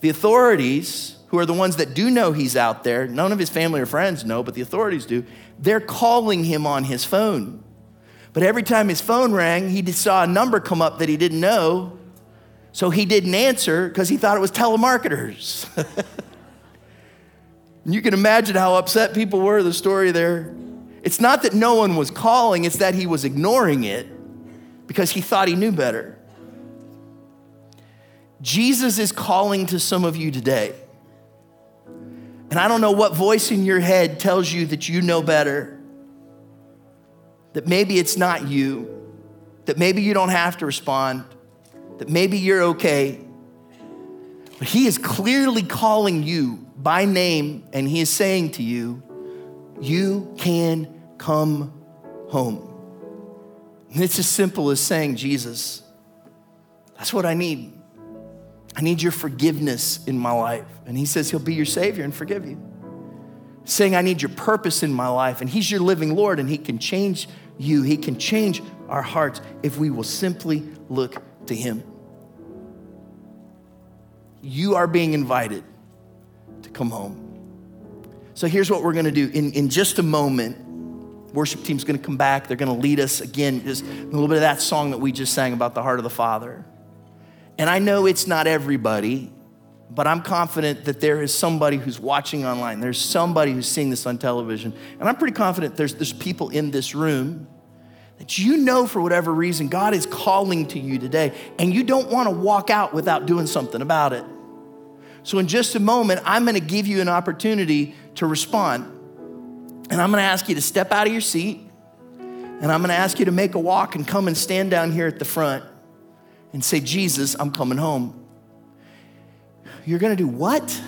the authorities who are the ones that do know he's out there none of his family or friends know but the authorities do they're calling him on his phone. But every time his phone rang, he saw a number come up that he didn't know. So he didn't answer because he thought it was telemarketers. <laughs> you can imagine how upset people were, the story there. It's not that no one was calling, it's that he was ignoring it because he thought he knew better. Jesus is calling to some of you today. And I don't know what voice in your head tells you that you know better, that maybe it's not you, that maybe you don't have to respond, that maybe you're okay. But He is clearly calling you by name, and He is saying to you, You can come home. And it's as simple as saying, Jesus, that's what I need. I need your forgiveness in my life. And he says he'll be your savior and forgive you. saying, I need your purpose in my life. And He's your living Lord, and He can change you. He can change our hearts if we will simply look to Him. You are being invited to come home. So here's what we're gonna do. In, in just a moment, worship team's gonna come back. They're gonna lead us again, just a little bit of that song that we just sang about the heart of the Father. And I know it's not everybody, but I'm confident that there is somebody who's watching online. There's somebody who's seeing this on television. And I'm pretty confident there's, there's people in this room that you know for whatever reason God is calling to you today, and you don't want to walk out without doing something about it. So, in just a moment, I'm going to give you an opportunity to respond. And I'm going to ask you to step out of your seat, and I'm going to ask you to make a walk and come and stand down here at the front and say, Jesus, I'm coming home. You're to do what?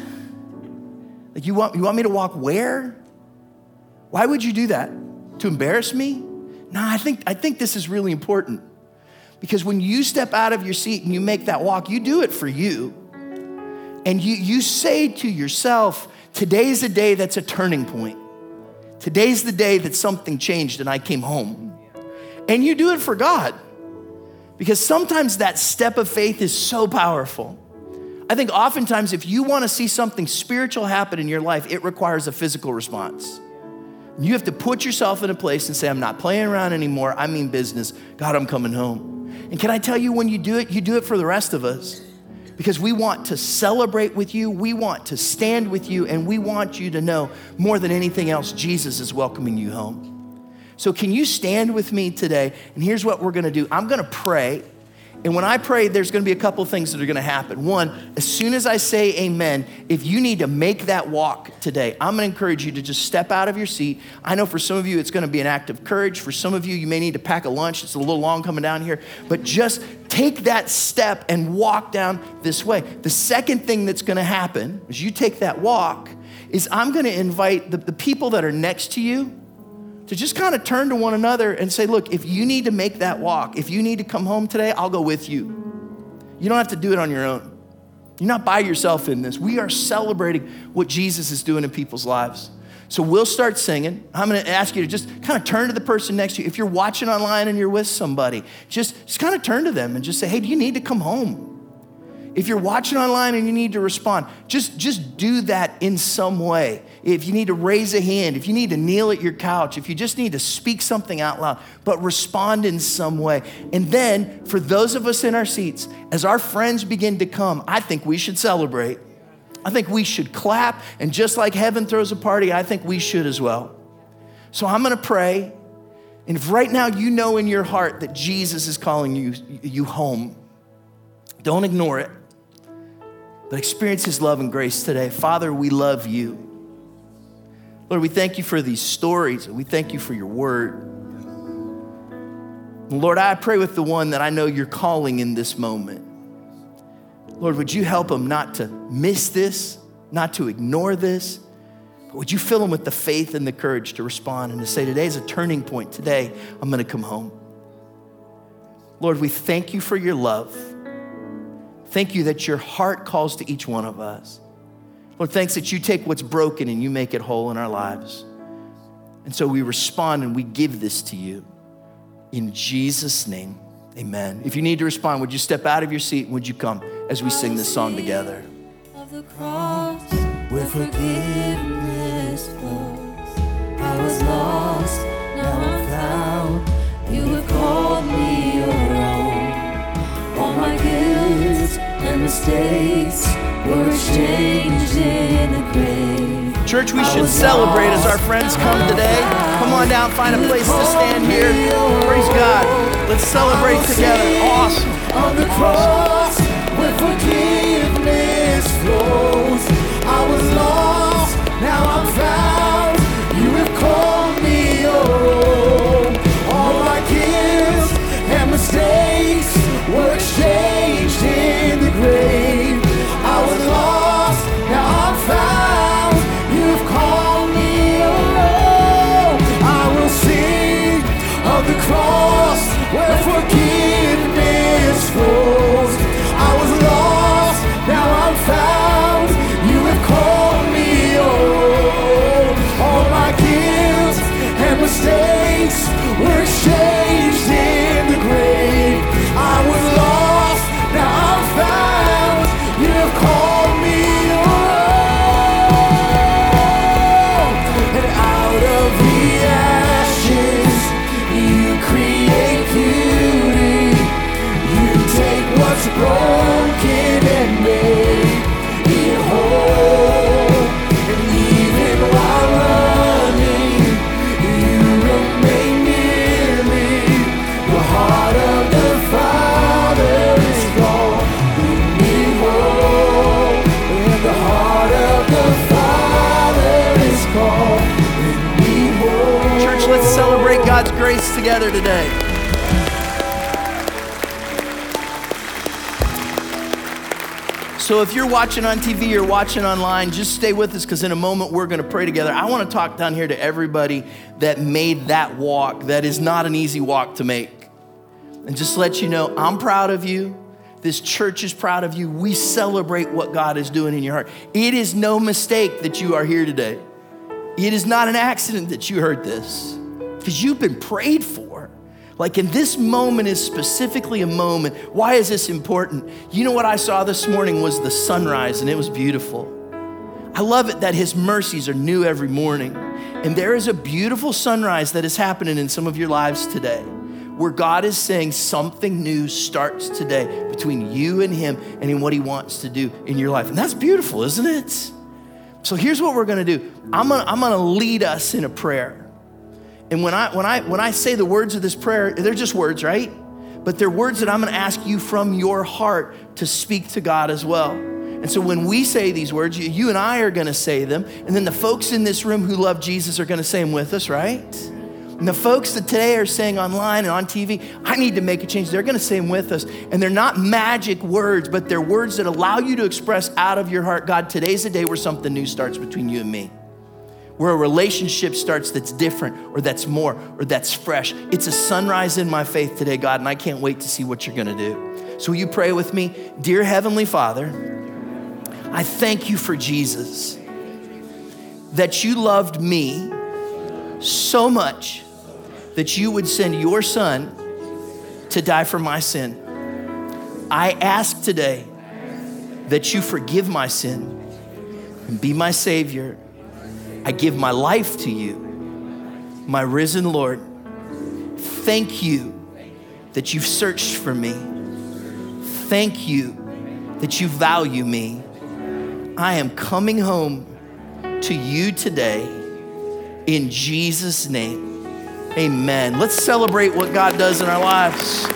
Like, you want, you want me to walk where? Why would you do that? To embarrass me? No, I think, I think this is really important. Because when you step out of your seat and you make that walk, you do it for you. And you, you say to yourself, today's a day that's a turning point. Today's the day that something changed and I came home. And you do it for God. Because sometimes that step of faith is so powerful. I think oftentimes, if you want to see something spiritual happen in your life, it requires a physical response. You have to put yourself in a place and say, I'm not playing around anymore. I mean business. God, I'm coming home. And can I tell you, when you do it, you do it for the rest of us because we want to celebrate with you, we want to stand with you, and we want you to know more than anything else, Jesus is welcoming you home. So, can you stand with me today? And here's what we're gonna do I'm gonna pray. And when I pray, there's gonna be a couple things that are gonna happen. One, as soon as I say amen, if you need to make that walk today, I'm gonna encourage you to just step out of your seat. I know for some of you, it's gonna be an act of courage. For some of you, you may need to pack a lunch. It's a little long coming down here, but just take that step and walk down this way. The second thing that's gonna happen as you take that walk is I'm gonna invite the, the people that are next to you to just kind of turn to one another and say, look, if you need to make that walk, if you need to come home today, I'll go with you. You don't have to do it on your own. You're not by yourself in this. We are celebrating what Jesus is doing in people's lives. So we'll start singing. I'm going to ask you to just kind of turn to the person next to you. If you're watching online and you're with somebody, just, just kind of turn to them and just say, hey, do you need to come home? If you're watching online and you need to respond, just, just do that in some way. If you need to raise a hand, if you need to kneel at your couch, if you just need to speak something out loud, but respond in some way. And then, for those of us in our seats, as our friends begin to come, I think we should celebrate. I think we should clap. And just like heaven throws a party, I think we should as well. So I'm gonna pray. And if right now you know in your heart that Jesus is calling you, you home, don't ignore it but experience His love and grace today. Father, we love you. Lord, we thank you for these stories we thank you for your word. Lord, I pray with the one that I know you're calling in this moment. Lord, would you help them not to miss this, not to ignore this, but would you fill them with the faith and the courage to respond and to say, Today is a turning point. Today, I'm going to come home. Lord, we thank you for your love. Thank you that your heart calls to each one of us. Lord, thanks that you take what's broken and you make it whole in our lives. And so we respond and we give this to you. In Jesus' name, amen. If you need to respond, would you step out of your seat and would you come as we sing this song together? Of the cross where forgiveness flows. I was lost, now I'm found. You have called me your own. All my guilt and mistakes were exchanged in the grave. Church, we should celebrate as our friends come today. Come on down, find a place to stand here. Praise God. Let's celebrate together. Awesome. On the cross where forgiveness together today. So, if you're watching on TV or watching online, just stay with us because in a moment we're going to pray together. I want to talk down here to everybody that made that walk. That is not an easy walk to make. And just let you know, I'm proud of you. This church is proud of you. We celebrate what God is doing in your heart. It is no mistake that you are here today. It is not an accident that you heard this because you've been prayed for. Like, in this moment is specifically a moment. Why is this important? You know what I saw this morning was the sunrise, and it was beautiful. I love it that His mercies are new every morning. And there is a beautiful sunrise that is happening in some of your lives today where God is saying something new starts today between you and Him and in what He wants to do in your life. And that's beautiful, isn't it? So here's what we're gonna do I'm I'm gonna lead us in a prayer. And when I, when, I, when I say the words of this prayer, they're just words, right? But they're words that I'm gonna ask you from your heart to speak to God as well. And so when we say these words, you, you and I are gonna say them, and then the folks in this room who love Jesus are gonna say them with us, right? And the folks that today are saying online and on TV, I need to make a change, they're gonna say them with us. And they're not magic words, but they're words that allow you to express out of your heart God, today's the day where something new starts between you and me where a relationship starts that's different or that's more or that's fresh. It's a sunrise in my faith today, God, and I can't wait to see what you're gonna do. So, will you pray with me? Dear Heavenly Father, I thank you for Jesus, that you loved me so much that you would send your son to die for my sin. I ask today that you forgive my sin and be my Savior. I give my life to you, my risen Lord. Thank you that you've searched for me. Thank you that you value me. I am coming home to you today in Jesus' name. Amen. Let's celebrate what God does in our lives.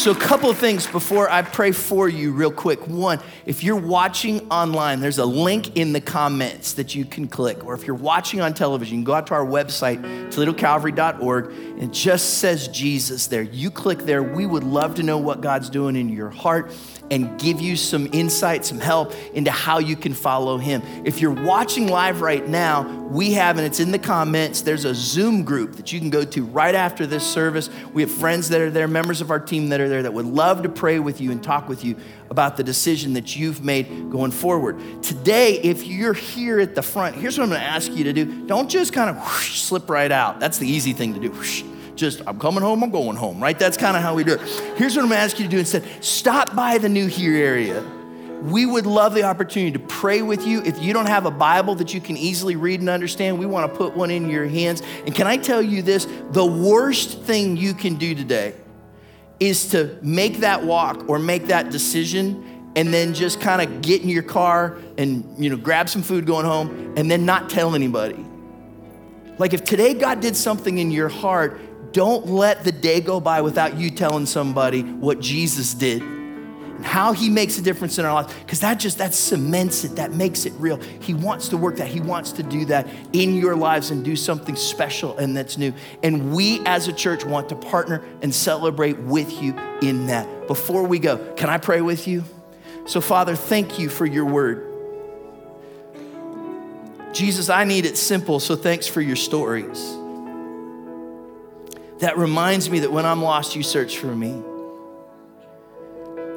So, a couple of things before I pray for you, real quick. One, if you're watching online, there's a link in the comments that you can click. Or if you're watching on television, you can go out to our website, ToledoCalvary.org, and it just says Jesus there. You click there. We would love to know what God's doing in your heart and give you some insight, some help into how you can follow Him. If you're watching live right now, we have, and it's in the comments, there's a Zoom group that you can go to right after this service. We have friends that are there, members of our team that are there that would love to pray with you and talk with you about the decision that you've made going forward. Today, if you're here at the front, here's what I'm gonna ask you to do. Don't just kind of whoosh, slip right out. That's the easy thing to do. Whoosh just I'm coming home, I'm going home, right? That's kind of how we do it. Here's what I'm gonna ask you to do instead stop by the new here area. We would love the opportunity to pray with you. If you don't have a Bible that you can easily read and understand, we want to put one in your hands. And can I tell you this? The worst thing you can do today is to make that walk or make that decision and then just kind of get in your car and you know grab some food going home and then not tell anybody. Like if today God did something in your heart don't let the day go by without you telling somebody what Jesus did and how he makes a difference in our lives because that just that cements it that makes it real. He wants to work that he wants to do that in your lives and do something special and that's new. And we as a church want to partner and celebrate with you in that. Before we go can i pray with you? So father thank you for your word. Jesus i need it simple so thanks for your stories. That reminds me that when I'm lost, you search for me.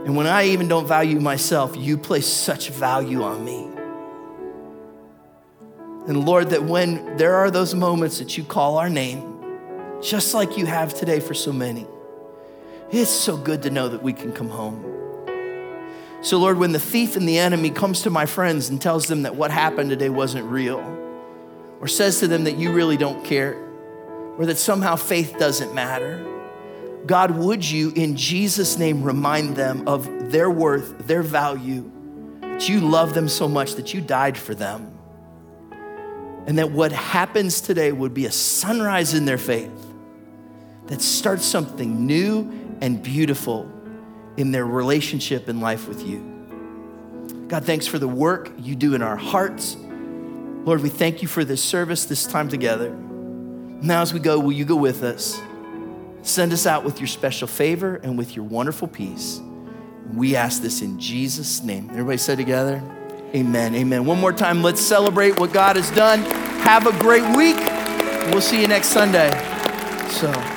And when I even don't value myself, you place such value on me. And Lord, that when there are those moments that you call our name, just like you have today for so many, it's so good to know that we can come home. So, Lord, when the thief and the enemy comes to my friends and tells them that what happened today wasn't real, or says to them that you really don't care, or that somehow faith doesn't matter, God, would you, in Jesus' name, remind them of their worth, their value, that you love them so much that you died for them, and that what happens today would be a sunrise in their faith that starts something new and beautiful in their relationship and life with you. God, thanks for the work you do in our hearts. Lord, we thank you for this service, this time together. Now, as we go, will you go with us? Send us out with your special favor and with your wonderful peace. We ask this in Jesus' name. Everybody say together, Amen. Amen. One more time, let's celebrate what God has done. Have a great week. We'll see you next Sunday. So.